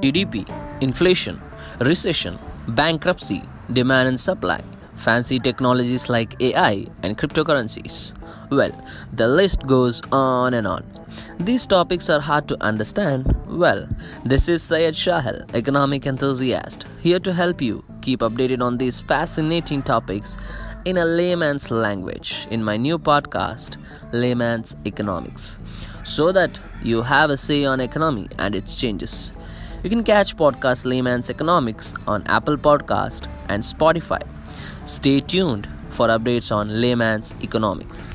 GDP, inflation, recession, bankruptcy, demand and supply, fancy technologies like AI and cryptocurrencies. Well, the list goes on and on. These topics are hard to understand. Well, this is Syed Shahil, economic enthusiast, here to help you keep updated on these fascinating topics in a layman's language in my new podcast, Layman's Economics, so that you have a say on economy and its changes. You can catch podcast Layman's Economics on Apple Podcast and Spotify. Stay tuned for updates on Layman's Economics.